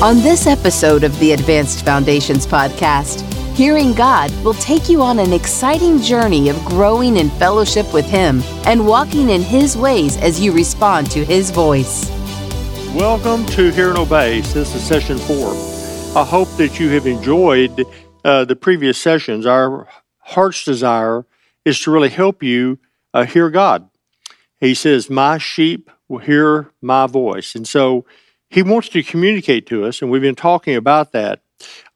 On this episode of the Advanced Foundations podcast, Hearing God will take you on an exciting journey of growing in fellowship with Him and walking in His ways as you respond to His voice. Welcome to Hear and Obey. This is session four. I hope that you have enjoyed uh, the previous sessions. Our heart's desire is to really help you uh, hear God. He says, My sheep will hear my voice. And so he wants to communicate to us, and we've been talking about that.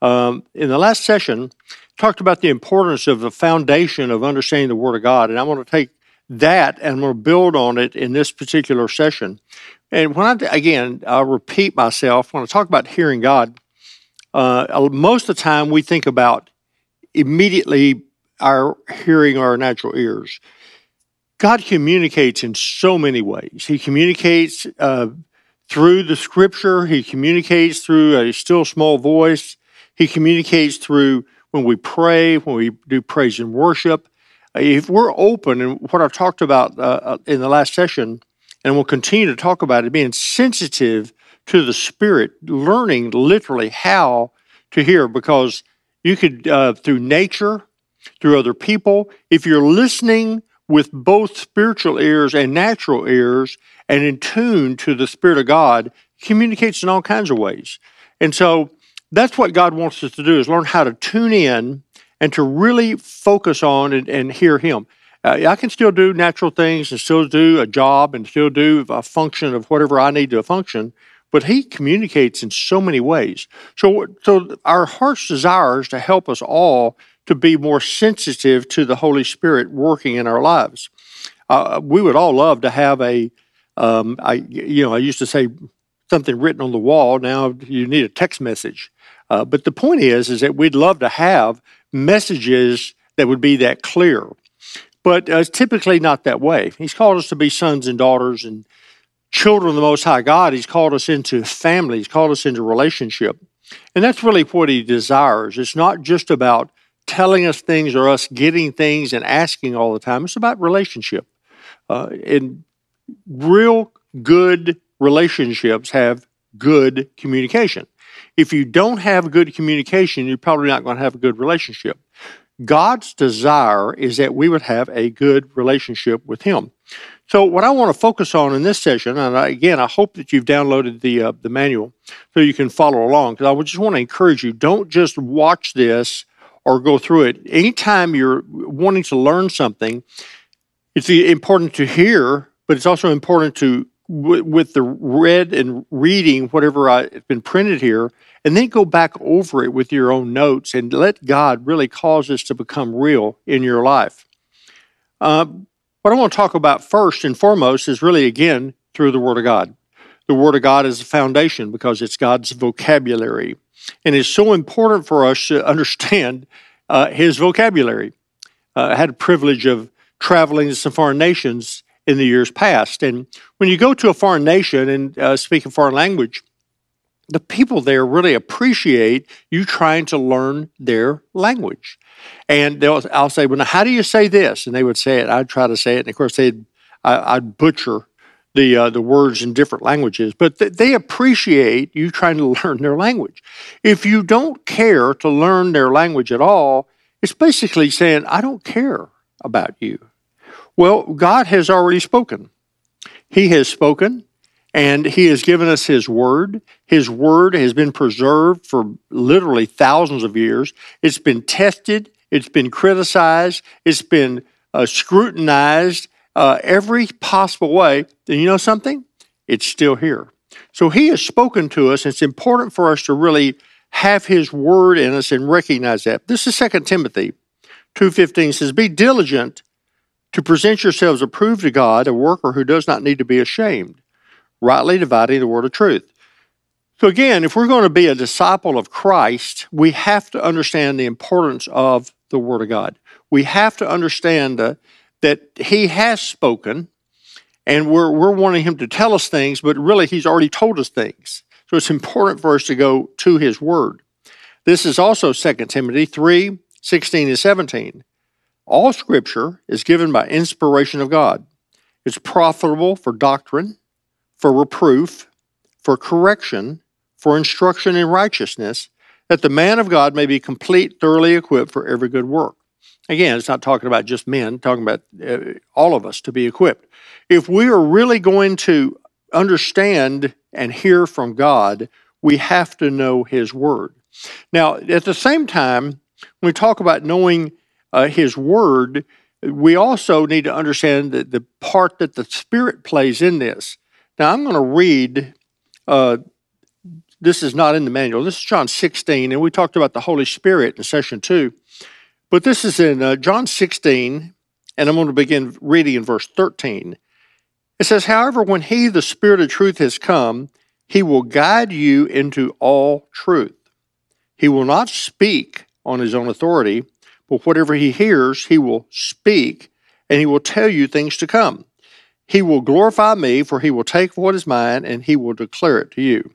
Um, in the last session, talked about the importance of the foundation of understanding the Word of God, and I want to take that and I'm going to build on it in this particular session. And when I again, I'll repeat myself when I talk about hearing God. Uh, most of the time, we think about immediately our hearing our natural ears. God communicates in so many ways. He communicates uh, through the scripture, he communicates through a still small voice. He communicates through when we pray, when we do praise and worship. If we're open, and what I've talked about uh, uh, in the last session, and we'll continue to talk about it, being sensitive to the Spirit, learning literally how to hear, because you could, uh, through nature, through other people, if you're listening with both spiritual ears and natural ears and in tune to the Spirit of God, communicates in all kinds of ways. And so that's what God wants us to do is learn how to tune in and to really focus on and, and hear Him. Uh, I can still do natural things and still do a job and still do a function of whatever I need to function, but He communicates in so many ways. So, so our heart's desire is to help us all to be more sensitive to the Holy Spirit working in our lives. Uh, we would all love to have a, um, I, you know, I used to say something written on the wall. Now you need a text message. Uh, but the point is, is that we'd love to have messages that would be that clear. But uh, it's typically not that way. He's called us to be sons and daughters and children of the Most High God. He's called us into family. He's called us into relationship. And that's really what he desires. It's not just about telling us things or us getting things and asking all the time. It's about relationship. Uh, and real good relationships have good communication. If you don't have good communication, you're probably not going to have a good relationship. God's desire is that we would have a good relationship with Him. So, what I want to focus on in this session, and again, I hope that you've downloaded the uh, the manual so you can follow along. Because I just want to encourage you: don't just watch this or go through it. Anytime you're wanting to learn something, it's important to hear, but it's also important to with the read and reading whatever I, has been printed here, and then go back over it with your own notes and let God really cause this to become real in your life. Uh, what I want to talk about first and foremost is really, again, through the Word of God. The Word of God is the foundation because it's God's vocabulary. And it's so important for us to understand uh, His vocabulary. Uh, I had a privilege of traveling to some foreign nations in the years past. And when you go to a foreign nation and uh, speak a foreign language, the people there really appreciate you trying to learn their language. And they'll, I'll say, well, how do you say this? And they would say it. I'd try to say it. And of course, they'd, I, would butcher the, uh, the words in different languages, but th- they appreciate you trying to learn their language. If you don't care to learn their language at all, it's basically saying, I don't care about you. Well, God has already spoken. He has spoken and He has given us His Word. His Word has been preserved for literally thousands of years. It's been tested, it's been criticized, it's been uh, scrutinized uh, every possible way. And you know something? It's still here. So He has spoken to us. It's important for us to really have His Word in us and recognize that. This is 2 Timothy 2.15 says, Be diligent to present yourselves approved to God, a worker who does not need to be ashamed, rightly dividing the word of truth. So, again, if we're going to be a disciple of Christ, we have to understand the importance of the Word of God. We have to understand uh, that He has spoken, and we're, we're wanting Him to tell us things, but really He's already told us things. So, it's important for us to go to His Word. This is also 2 Timothy 3 16 and 17. All scripture is given by inspiration of God. It's profitable for doctrine, for reproof, for correction, for instruction in righteousness, that the man of God may be complete, thoroughly equipped for every good work. Again, it's not talking about just men, talking about uh, all of us to be equipped. If we are really going to understand and hear from God, we have to know His Word. Now, at the same time, when we talk about knowing uh, His Word, we also need to understand the, the part that the Spirit plays in this. Now, I'm going to read, uh, this is not in the manual, this is John 16, and we talked about the Holy Spirit in session two. But this is in uh, John 16, and I'm going to begin reading in verse 13. It says, However, when He, the Spirit of truth, has come, He will guide you into all truth. He will not speak on His own authority, but whatever He hears, He will speak, and He will tell you things to come. He will glorify me, for He will take what is mine, and He will declare it to you.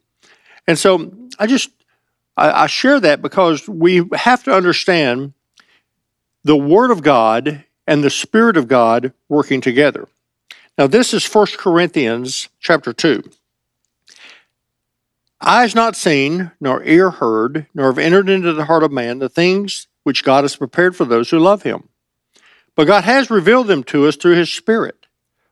And so I just I, I share that because we have to understand the Word of God and the Spirit of God working together. Now, this is 1 Corinthians chapter 2. Eyes not seen, nor ear heard, nor have entered into the heart of man the things which God has prepared for those who love him. But God has revealed them to us through his Spirit.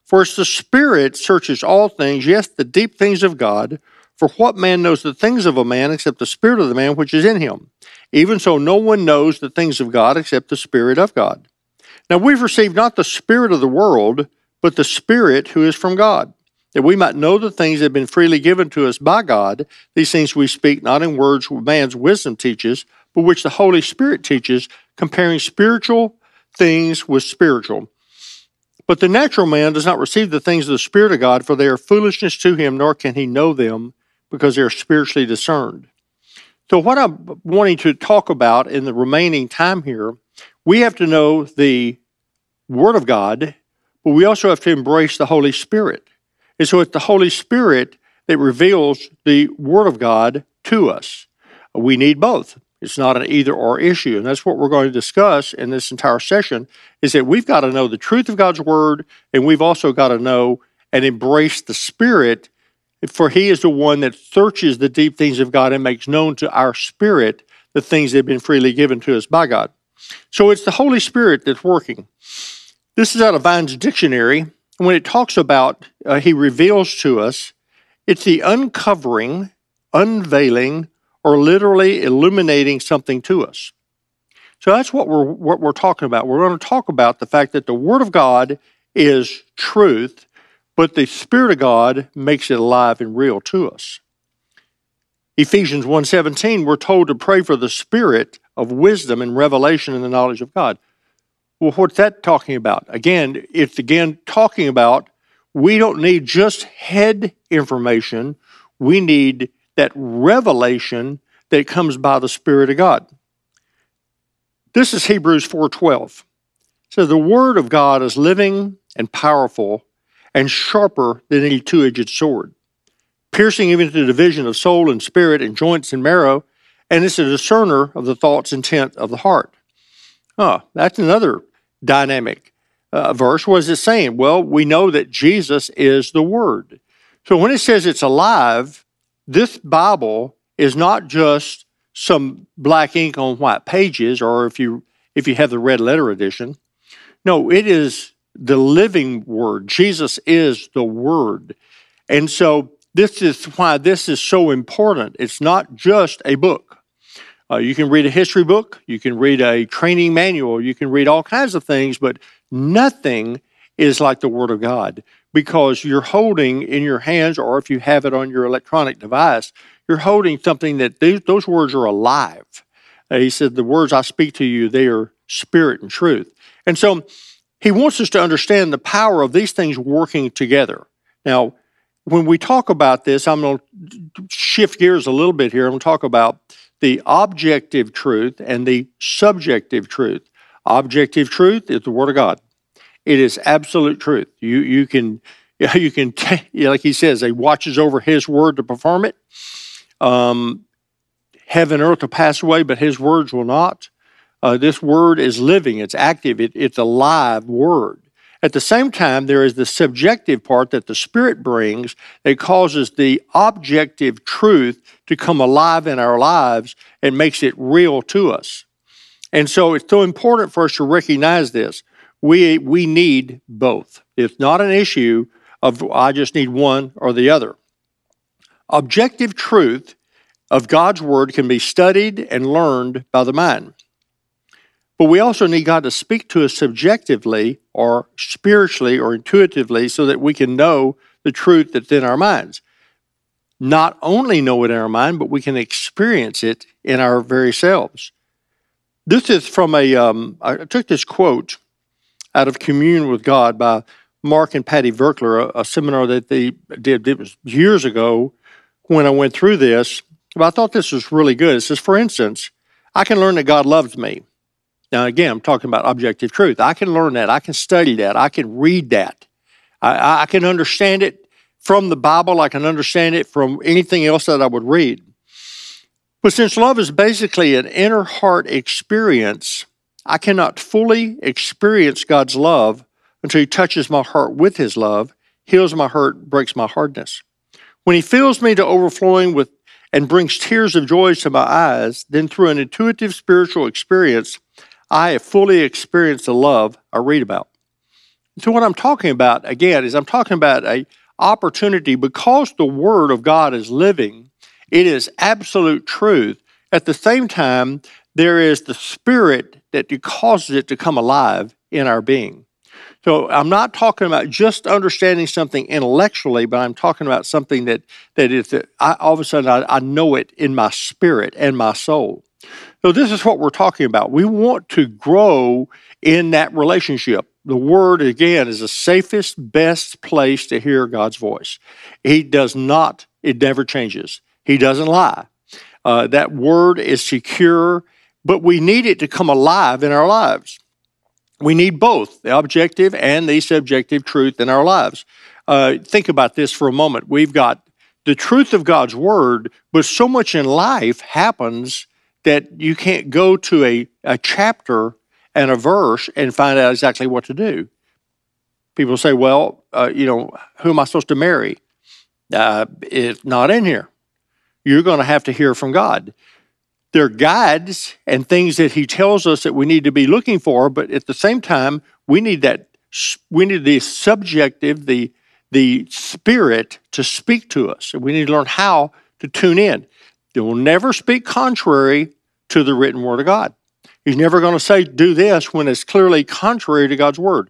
For it's the Spirit searches all things, yes, the deep things of God. For what man knows the things of a man except the Spirit of the man which is in him? Even so, no one knows the things of God except the Spirit of God. Now we've received not the Spirit of the world, but the Spirit who is from God, that we might know the things that have been freely given to us by God. These things we speak not in words man's wisdom teaches, but which the Holy Spirit teaches, comparing spiritual things with spiritual. But the natural man does not receive the things of the Spirit of God, for they are foolishness to him, nor can he know them, because they are spiritually discerned. So, what I'm wanting to talk about in the remaining time here, we have to know the Word of God, but we also have to embrace the Holy Spirit. And so, it's the Holy Spirit that reveals the Word of God to us. We need both. It's not an either or issue. And that's what we're going to discuss in this entire session is that we've got to know the truth of God's word and we've also got to know and embrace the spirit for he is the one that searches the deep things of God and makes known to our spirit the things that have been freely given to us by God. So it's the Holy Spirit that's working. This is out of Vine's dictionary. And when it talks about uh, he reveals to us, it's the uncovering, unveiling, or literally illuminating something to us. So that's what we're what we're talking about. We're going to talk about the fact that the Word of God is truth but the Spirit of God makes it alive and real to us. Ephesians 1:17 we're told to pray for the spirit of wisdom and revelation in the knowledge of God. Well, what's that talking about? Again, it's again talking about we don't need just head information, we need that revelation that comes by the Spirit of God. This is Hebrews 4:12. So the word of God is living and powerful and sharper than any two edged sword, piercing even to the division of soul and spirit and joints and marrow, and it's a discerner of the thoughts intent of the heart. Oh, that's another dynamic uh, verse. What is it saying? Well, we know that Jesus is the Word. So when it says it's alive, this Bible is not just some black ink on white pages, or if you if you have the red letter edition. No, it is the living word. Jesus is the word. And so this is why this is so important. It's not just a book. Uh, you can read a history book, you can read a training manual, you can read all kinds of things, but nothing is like the Word of God because you're holding in your hands, or if you have it on your electronic device, you're holding something that these, those words are alive. Uh, he said, The words I speak to you, they are spirit and truth. And so he wants us to understand the power of these things working together. Now, when we talk about this, I'm going to shift gears a little bit here. I'm going to talk about the objective truth and the subjective truth. Objective truth is the Word of God. It is absolute truth. You you can you can like he says, he watches over His word to perform it. Um, heaven and earth will pass away, but His words will not. Uh, this word is living, it's active, it, it's a live word. At the same time, there is the subjective part that the Spirit brings that causes the objective truth to come alive in our lives and makes it real to us. And so it's so important for us to recognize this. We, we need both. It's not an issue of I just need one or the other. Objective truth of God's Word can be studied and learned by the mind. But we also need God to speak to us subjectively or spiritually or intuitively so that we can know the truth that's in our minds. Not only know it in our mind, but we can experience it in our very selves. This is from a. Um, I took this quote out of Communion with God by Mark and Patti Virkler, a, a seminar that they did it was years ago when I went through this. But I thought this was really good. It says, for instance, I can learn that God loves me. Now, again, I'm talking about objective truth. I can learn that. I can study that. I can read that. I, I can understand it from the Bible. I can understand it from anything else that I would read. But since love is basically an inner heart experience, I cannot fully experience God's love until He touches my heart with His love, heals my hurt, breaks my hardness. When He fills me to overflowing with and brings tears of joy to my eyes, then through an intuitive spiritual experience, I have fully experienced the love I read about. So what I'm talking about again is I'm talking about a opportunity because the word of God is living, it is absolute truth. At the same time, there is the spirit that causes it to come alive in our being. So I'm not talking about just understanding something intellectually, but I'm talking about something that that is I, all of a sudden I, I know it in my spirit and my soul. So, this is what we're talking about. We want to grow in that relationship. The Word, again, is the safest, best place to hear God's voice. He does not, it never changes. He doesn't lie. Uh, that Word is secure, but we need it to come alive in our lives. We need both the objective and the subjective truth in our lives. Uh, think about this for a moment. We've got the truth of God's Word, but so much in life happens that you can't go to a, a chapter and a verse and find out exactly what to do. People say, well, uh, you know, who am I supposed to marry? Uh, it's not in here. You're going to have to hear from God. There are guides and things that He tells us that we need to be looking for, but at the same time, we need that. We need the subjective, the the spirit to speak to us. And we need to learn how to tune in. They will never speak contrary to the written word of God. He's never going to say, do this when it's clearly contrary to God's word.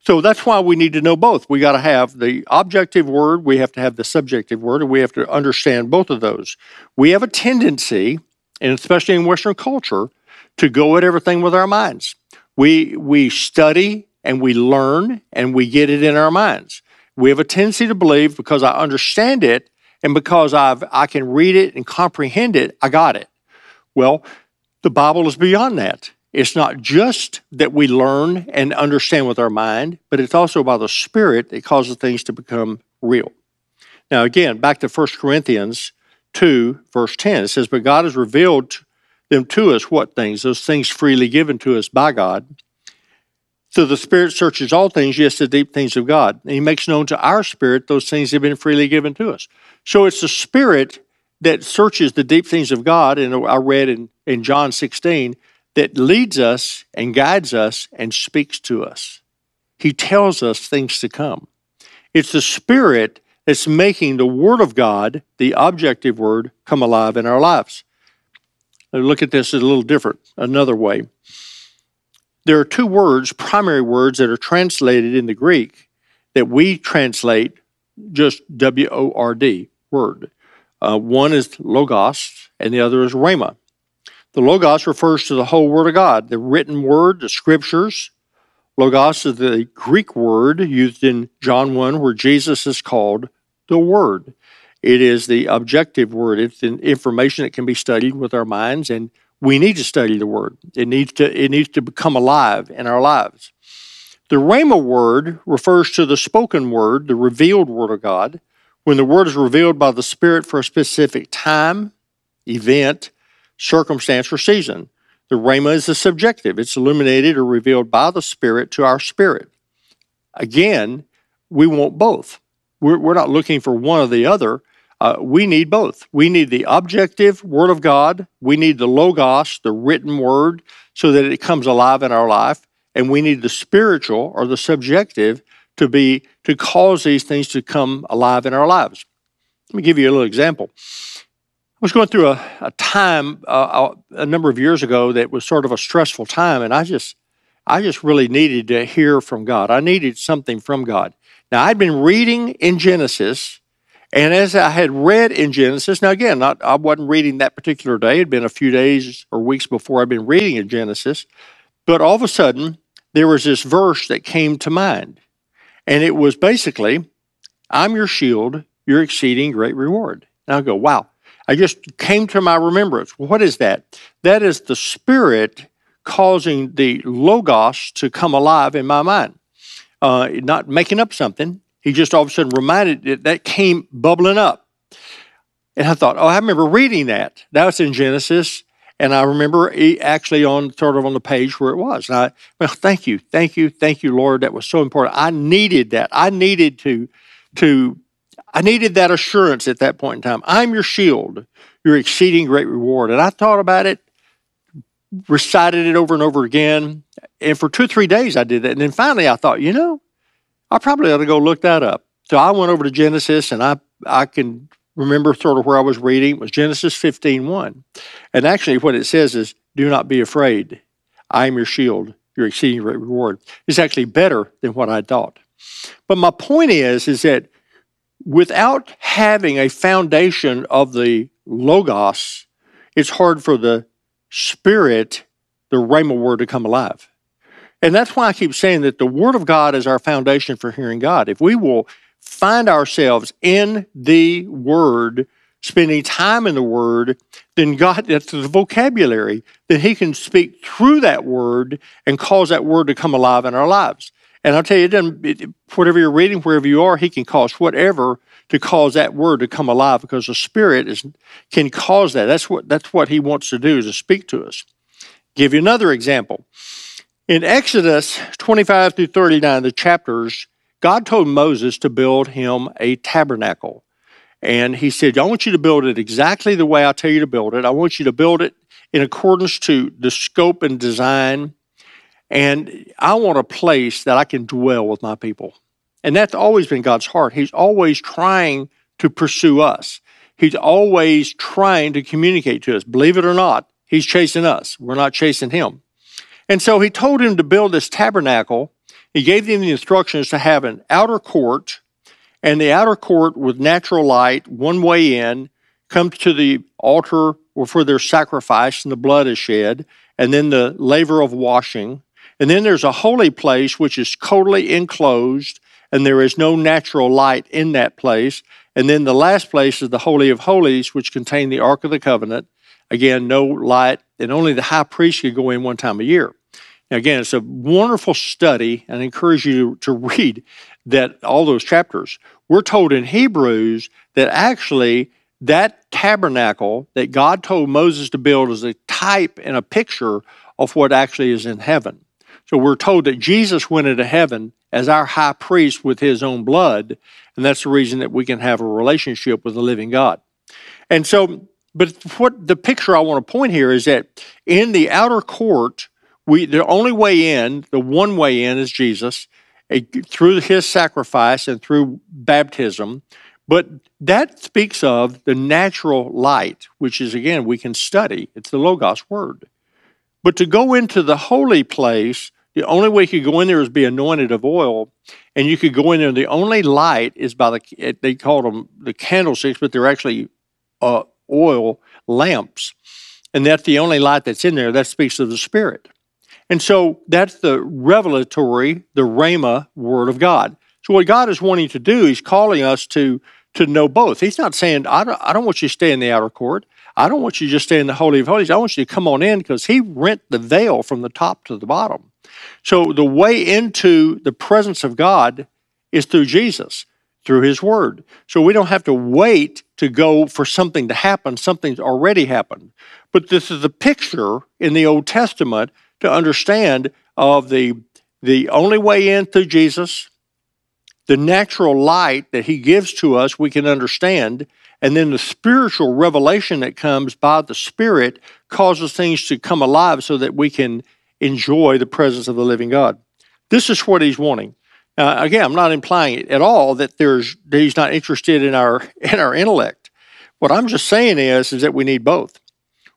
So that's why we need to know both. We got to have the objective word, we have to have the subjective word, and we have to understand both of those. We have a tendency, and especially in Western culture, to go at everything with our minds. We we study and we learn and we get it in our minds. We have a tendency to believe because I understand it and because I've I can read it and comprehend it, I got it. Well, the Bible is beyond that. It's not just that we learn and understand with our mind, but it's also by the Spirit that causes things to become real. Now, again, back to 1 Corinthians 2, verse 10, it says, But God has revealed them to us what things? Those things freely given to us by God. So the Spirit searches all things, yes, the deep things of God. And He makes known to our spirit those things that have been freely given to us. So it's the Spirit that searches the deep things of God, and I read in, in John 16, that leads us and guides us and speaks to us. He tells us things to come. It's the Spirit that's making the Word of God, the objective Word, come alive in our lives. Look at this a little different, another way. There are two words, primary words, that are translated in the Greek that we translate just W O R D, word. Uh, one is logos, and the other is rhema. The logos refers to the whole Word of God, the written Word, the Scriptures. Logos is the Greek word used in John 1, where Jesus is called the Word. It is the objective word. It's information that can be studied with our minds, and we need to study the Word. It needs to, it needs to become alive in our lives. The Rhema word refers to the spoken word, the revealed Word of God. When the word is revealed by the Spirit for a specific time, event, circumstance, or season, the rhema is the subjective. It's illuminated or revealed by the Spirit to our spirit. again, we want both. We're, we're not looking for one or the other. Uh, we need both. We need the objective Word of God, we need the Logos, the written Word, so that it comes alive in our life, and we need the spiritual or the subjective to be to cause these things to come alive in our lives. Let me give you a little example. I was going through a, a time uh, a number of years ago that was sort of a stressful time, and I just I just really needed to hear from God. I needed something from God. Now I'd been reading in Genesis and as I had read in Genesis, now again, not, I wasn't reading that particular day. It had been a few days or weeks before I'd been reading in Genesis. But all of a sudden, there was this verse that came to mind. And it was basically, I'm your shield, your exceeding great reward. And I go, wow. I just came to my remembrance. What is that? That is the Spirit causing the Logos to come alive in my mind. Uh, not making up something, he just all of a sudden reminded it that came bubbling up. And I thought, oh, I remember reading that. That was in Genesis. And I remember actually on sort of on the page where it was. And I, well, thank you, thank you, thank you, Lord. That was so important. I needed that. I needed to, to, I needed that assurance at that point in time. I'm your shield, your exceeding great reward. And I thought about it, recited it over and over again. And for two or three days I did that. And then finally I thought, you know, I probably ought to go look that up. So I went over to Genesis and I, I can remember sort of where I was reading. Was Genesis 15 1. And actually, what it says is, Do not be afraid. I am your shield, your exceeding great reward. It's actually better than what I thought. But my point is, is that without having a foundation of the Logos, it's hard for the Spirit, the Rhema word, to come alive. And that's why I keep saying that the Word of God is our foundation for hearing God. If we will find ourselves in the Word, spending time in the Word, then God, that's the vocabulary, then He can speak through that Word and cause that Word to come alive in our lives. And I'll tell you, it, whatever you're reading, wherever you are, He can cause whatever to cause that Word to come alive because the Spirit is, can cause that. That's what, that's what He wants to do, is to speak to us. Give you another example. In Exodus 25 through 39, the chapters, God told Moses to build him a tabernacle. And he said, I want you to build it exactly the way I tell you to build it. I want you to build it in accordance to the scope and design. And I want a place that I can dwell with my people. And that's always been God's heart. He's always trying to pursue us. He's always trying to communicate to us. Believe it or not, He's chasing us. We're not chasing Him. And so he told him to build this tabernacle. He gave them the instructions to have an outer court, and the outer court with natural light, one way in, comes to the altar for their sacrifice, and the blood is shed, and then the laver of washing. And then there's a holy place which is totally enclosed, and there is no natural light in that place. And then the last place is the Holy of Holies, which contained the Ark of the Covenant. Again, no light, and only the high priest could go in one time a year. Again, it's a wonderful study, and I encourage you to read that all those chapters. We're told in Hebrews that actually that tabernacle that God told Moses to build is a type and a picture of what actually is in heaven. So we're told that Jesus went into heaven as our high priest with his own blood, and that's the reason that we can have a relationship with the living God. And so but what the picture I want to point here is that in the outer court, we the only way in, the one way in is Jesus, through his sacrifice and through baptism. But that speaks of the natural light, which is again we can study. It's the Logos word. But to go into the holy place, the only way you could go in there is be anointed of oil, and you could go in there. The only light is by the they call them the candlesticks, but they're actually uh, oil lamps. And that's the only light that's in there. That speaks of the Spirit. And so that's the revelatory, the Rhema word of God. So what God is wanting to do, He's calling us to to know both. He's not saying, I don't, I don't want you to stay in the outer court. I don't want you to just stay in the Holy of Holies. I want you to come on in because He rent the veil from the top to the bottom. So the way into the presence of God is through Jesus through His Word. So we don't have to wait to go for something to happen. Something's already happened. But this is a picture in the Old Testament to understand of the the only way in through Jesus, the natural light that he gives to us, we can understand. And then the spiritual revelation that comes by the Spirit causes things to come alive so that we can enjoy the presence of the living God. This is what he's wanting. Uh, again, I'm not implying at all that there's that he's not interested in our in our intellect. What I'm just saying is is that we need both.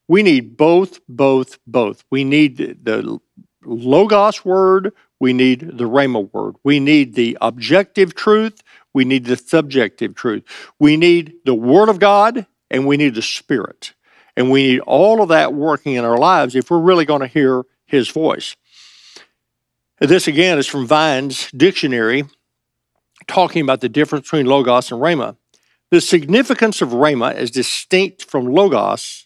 We need both, both, both. We need the logos word. We need the rhema word. We need the objective truth. We need the subjective truth. We need the word of God, and we need the Spirit. And we need all of that working in our lives if we're really going to hear His voice. This again is from Vine's dictionary, talking about the difference between Logos and Rhema. The significance of Rhema is distinct from Logos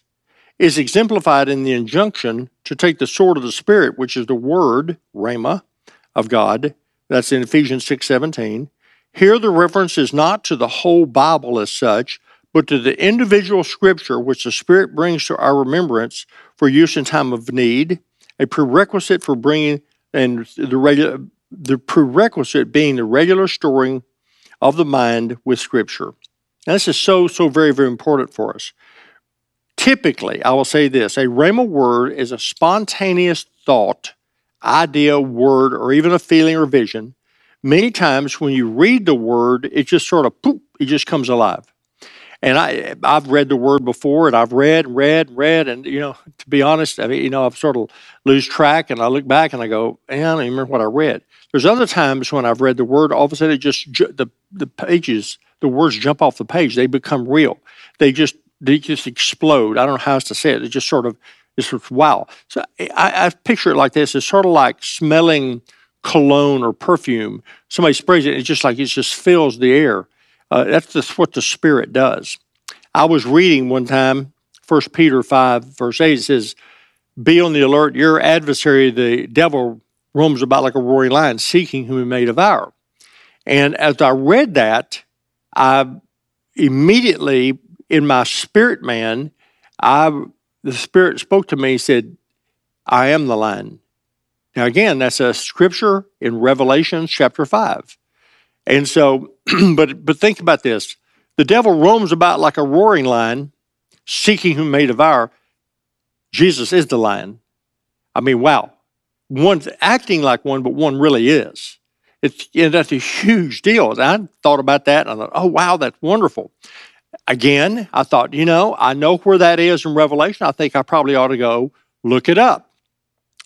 is exemplified in the injunction to take the sword of the Spirit, which is the word, Rhema, of God. That's in Ephesians 6 17. Here, the reference is not to the whole Bible as such, but to the individual scripture which the Spirit brings to our remembrance for use in time of need, a prerequisite for bringing and the regular the prerequisite being the regular storing of the mind with Scripture. And this is so, so very, very important for us. Typically, I will say this a Rhema word is a spontaneous thought, idea, word, or even a feeling or vision. Many times when you read the word, it just sort of poof, it just comes alive. And I, I've read the word before, and I've read, and read, and read, and you know, to be honest, I mean, you know, I've sort of lose track, and I look back and I go, I don't even remember what I read. There's other times when I've read the word, all of a sudden, it just the the pages, the words jump off the page. They become real. They just they just explode. I don't know how else to say it. It just sort of it's of wow. So I, I picture it like this. It's sort of like smelling cologne or perfume. Somebody sprays it, it's just like it just fills the air. Uh, that's just what the Spirit does. I was reading one time, 1 Peter 5, verse 8, it says, Be on the alert. Your adversary, the devil, roams about like a roaring lion, seeking whom he may devour. And as I read that, I immediately, in my spirit man, I the Spirit spoke to me and said, I am the lion. Now, again, that's a scripture in Revelation chapter 5. And so, but but think about this: the devil roams about like a roaring lion, seeking whom may devour. Jesus is the lion. I mean, wow, one's acting like one, but one really is. It's know, that's a huge deal. I thought about that, and I thought, oh wow, that's wonderful. Again, I thought, you know, I know where that is in Revelation. I think I probably ought to go look it up.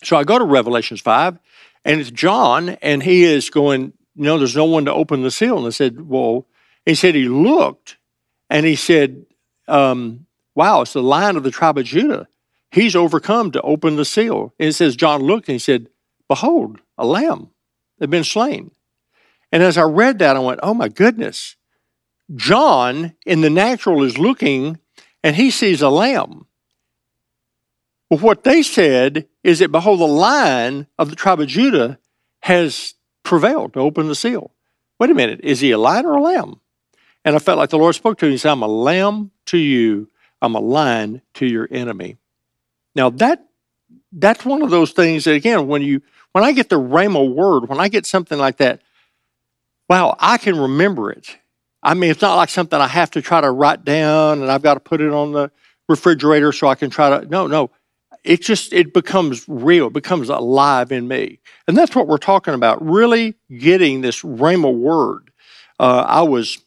So I go to Revelations 5, and it's John, and he is going, you know, there's no one to open the seal. And I said, well, he said he looked and he said, um, wow, it's the lion of the tribe of Judah. He's overcome to open the seal. And it says, John looked and he said, behold, a lamb had been slain. And as I read that, I went, oh my goodness. John in the natural is looking and he sees a lamb. But what they said is that, behold, the lion of the tribe of Judah has prevailed to open the seal. Wait a minute, is he a lion or a lamb? And I felt like the Lord spoke to me. He said, I'm a lamb to you, I'm a lion to your enemy. Now that that's one of those things that again, when you when I get the Rhema word, when I get something like that, wow, I can remember it. I mean, it's not like something I have to try to write down and I've got to put it on the refrigerator so I can try to. No, no it just it becomes real, it becomes alive in me, and that's what we're talking about. Really getting this rhema word. Uh, I was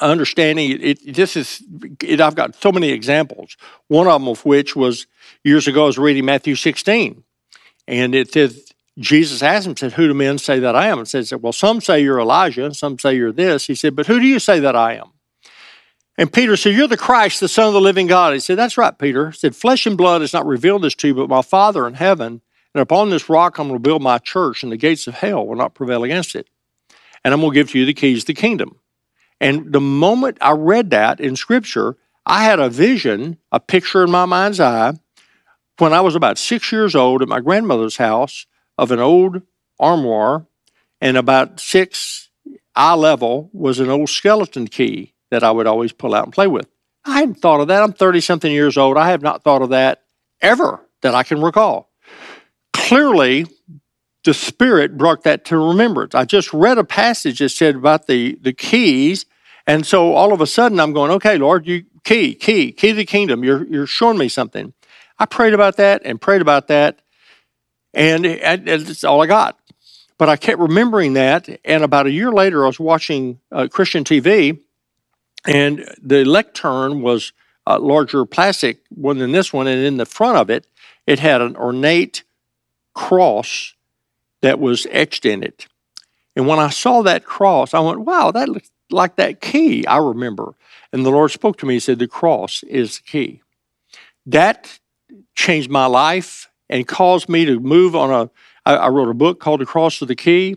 understanding it, it. This is it, I've got so many examples. One of them of which was years ago. I was reading Matthew 16, and it says Jesus asked him, said, "Who do men say that I am?" And said, "Well, some say you're Elijah, and some say you're this." He said, "But who do you say that I am?" And Peter said, You're the Christ, the Son of the living God. He said, That's right, Peter. He said, Flesh and blood has not revealed this to you, but my Father in heaven. And upon this rock I'm going to build my church, and the gates of hell will not prevail against it. And I'm going to give to you the keys of the kingdom. And the moment I read that in Scripture, I had a vision, a picture in my mind's eye, when I was about six years old at my grandmother's house of an old armoire, and about six eye level was an old skeleton key that I would always pull out and play with. I hadn't thought of that. I'm 30 something years old. I have not thought of that ever that I can recall. Clearly, the Spirit brought that to remembrance. I just read a passage that said about the, the keys. And so all of a sudden I'm going, okay, Lord, you key, key, key to the kingdom. You're, you're showing me something. I prayed about that and prayed about that. And it's all I got. But I kept remembering that. And about a year later, I was watching uh, Christian TV, and the lectern was a larger plastic one than this one. And in the front of it, it had an ornate cross that was etched in it. And when I saw that cross, I went, wow, that looks like that key I remember. And the Lord spoke to me and said, the cross is the key. That changed my life and caused me to move on a. I, I wrote a book called The Cross of the Key.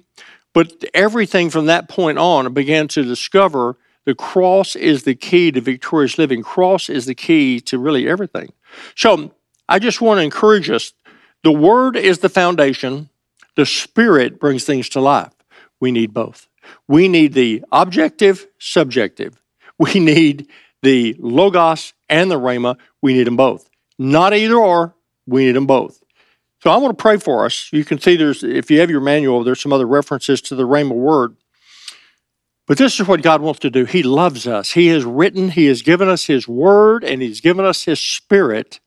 But everything from that point on, I began to discover the cross is the key to victorious living. Cross is the key to really everything. So I just want to encourage us. The Word is the foundation. The Spirit brings things to life. We need both. We need the objective, subjective. We need the Logos and the Rhema. We need them both. Not either or, we need them both. So I want to pray for us. You can see there's, if you have your manual, there's some other references to the Rhema word. But this is what God wants to do. He loves us. He has written, He has given us His word, and He's given us His spirit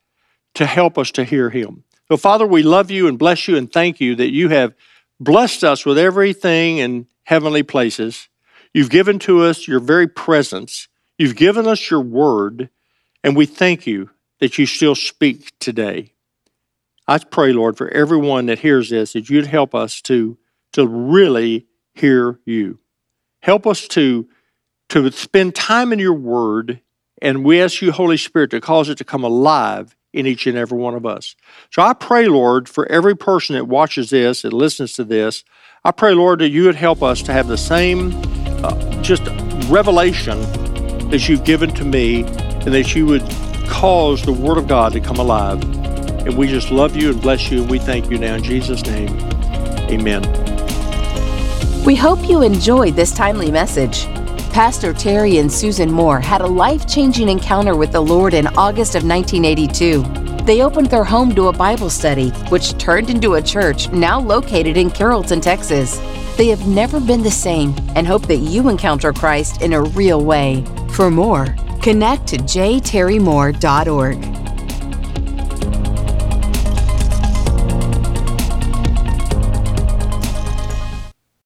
to help us to hear Him. So, Father, we love you and bless you and thank you that you have blessed us with everything in heavenly places. You've given to us your very presence. You've given us your word, and we thank you that you still speak today. I pray, Lord, for everyone that hears this, that you'd help us to, to really hear you. Help us to, to spend time in your word, and we ask you, Holy Spirit, to cause it to come alive in each and every one of us. So I pray, Lord, for every person that watches this and listens to this, I pray, Lord, that you would help us to have the same uh, just revelation that you've given to me and that you would cause the Word of God to come alive. And we just love you and bless you, and we thank you now in Jesus' name. Amen. We hope you enjoyed this timely message. Pastor Terry and Susan Moore had a life changing encounter with the Lord in August of 1982. They opened their home to a Bible study, which turned into a church now located in Carrollton, Texas. They have never been the same and hope that you encounter Christ in a real way. For more, connect to jterrymoore.org.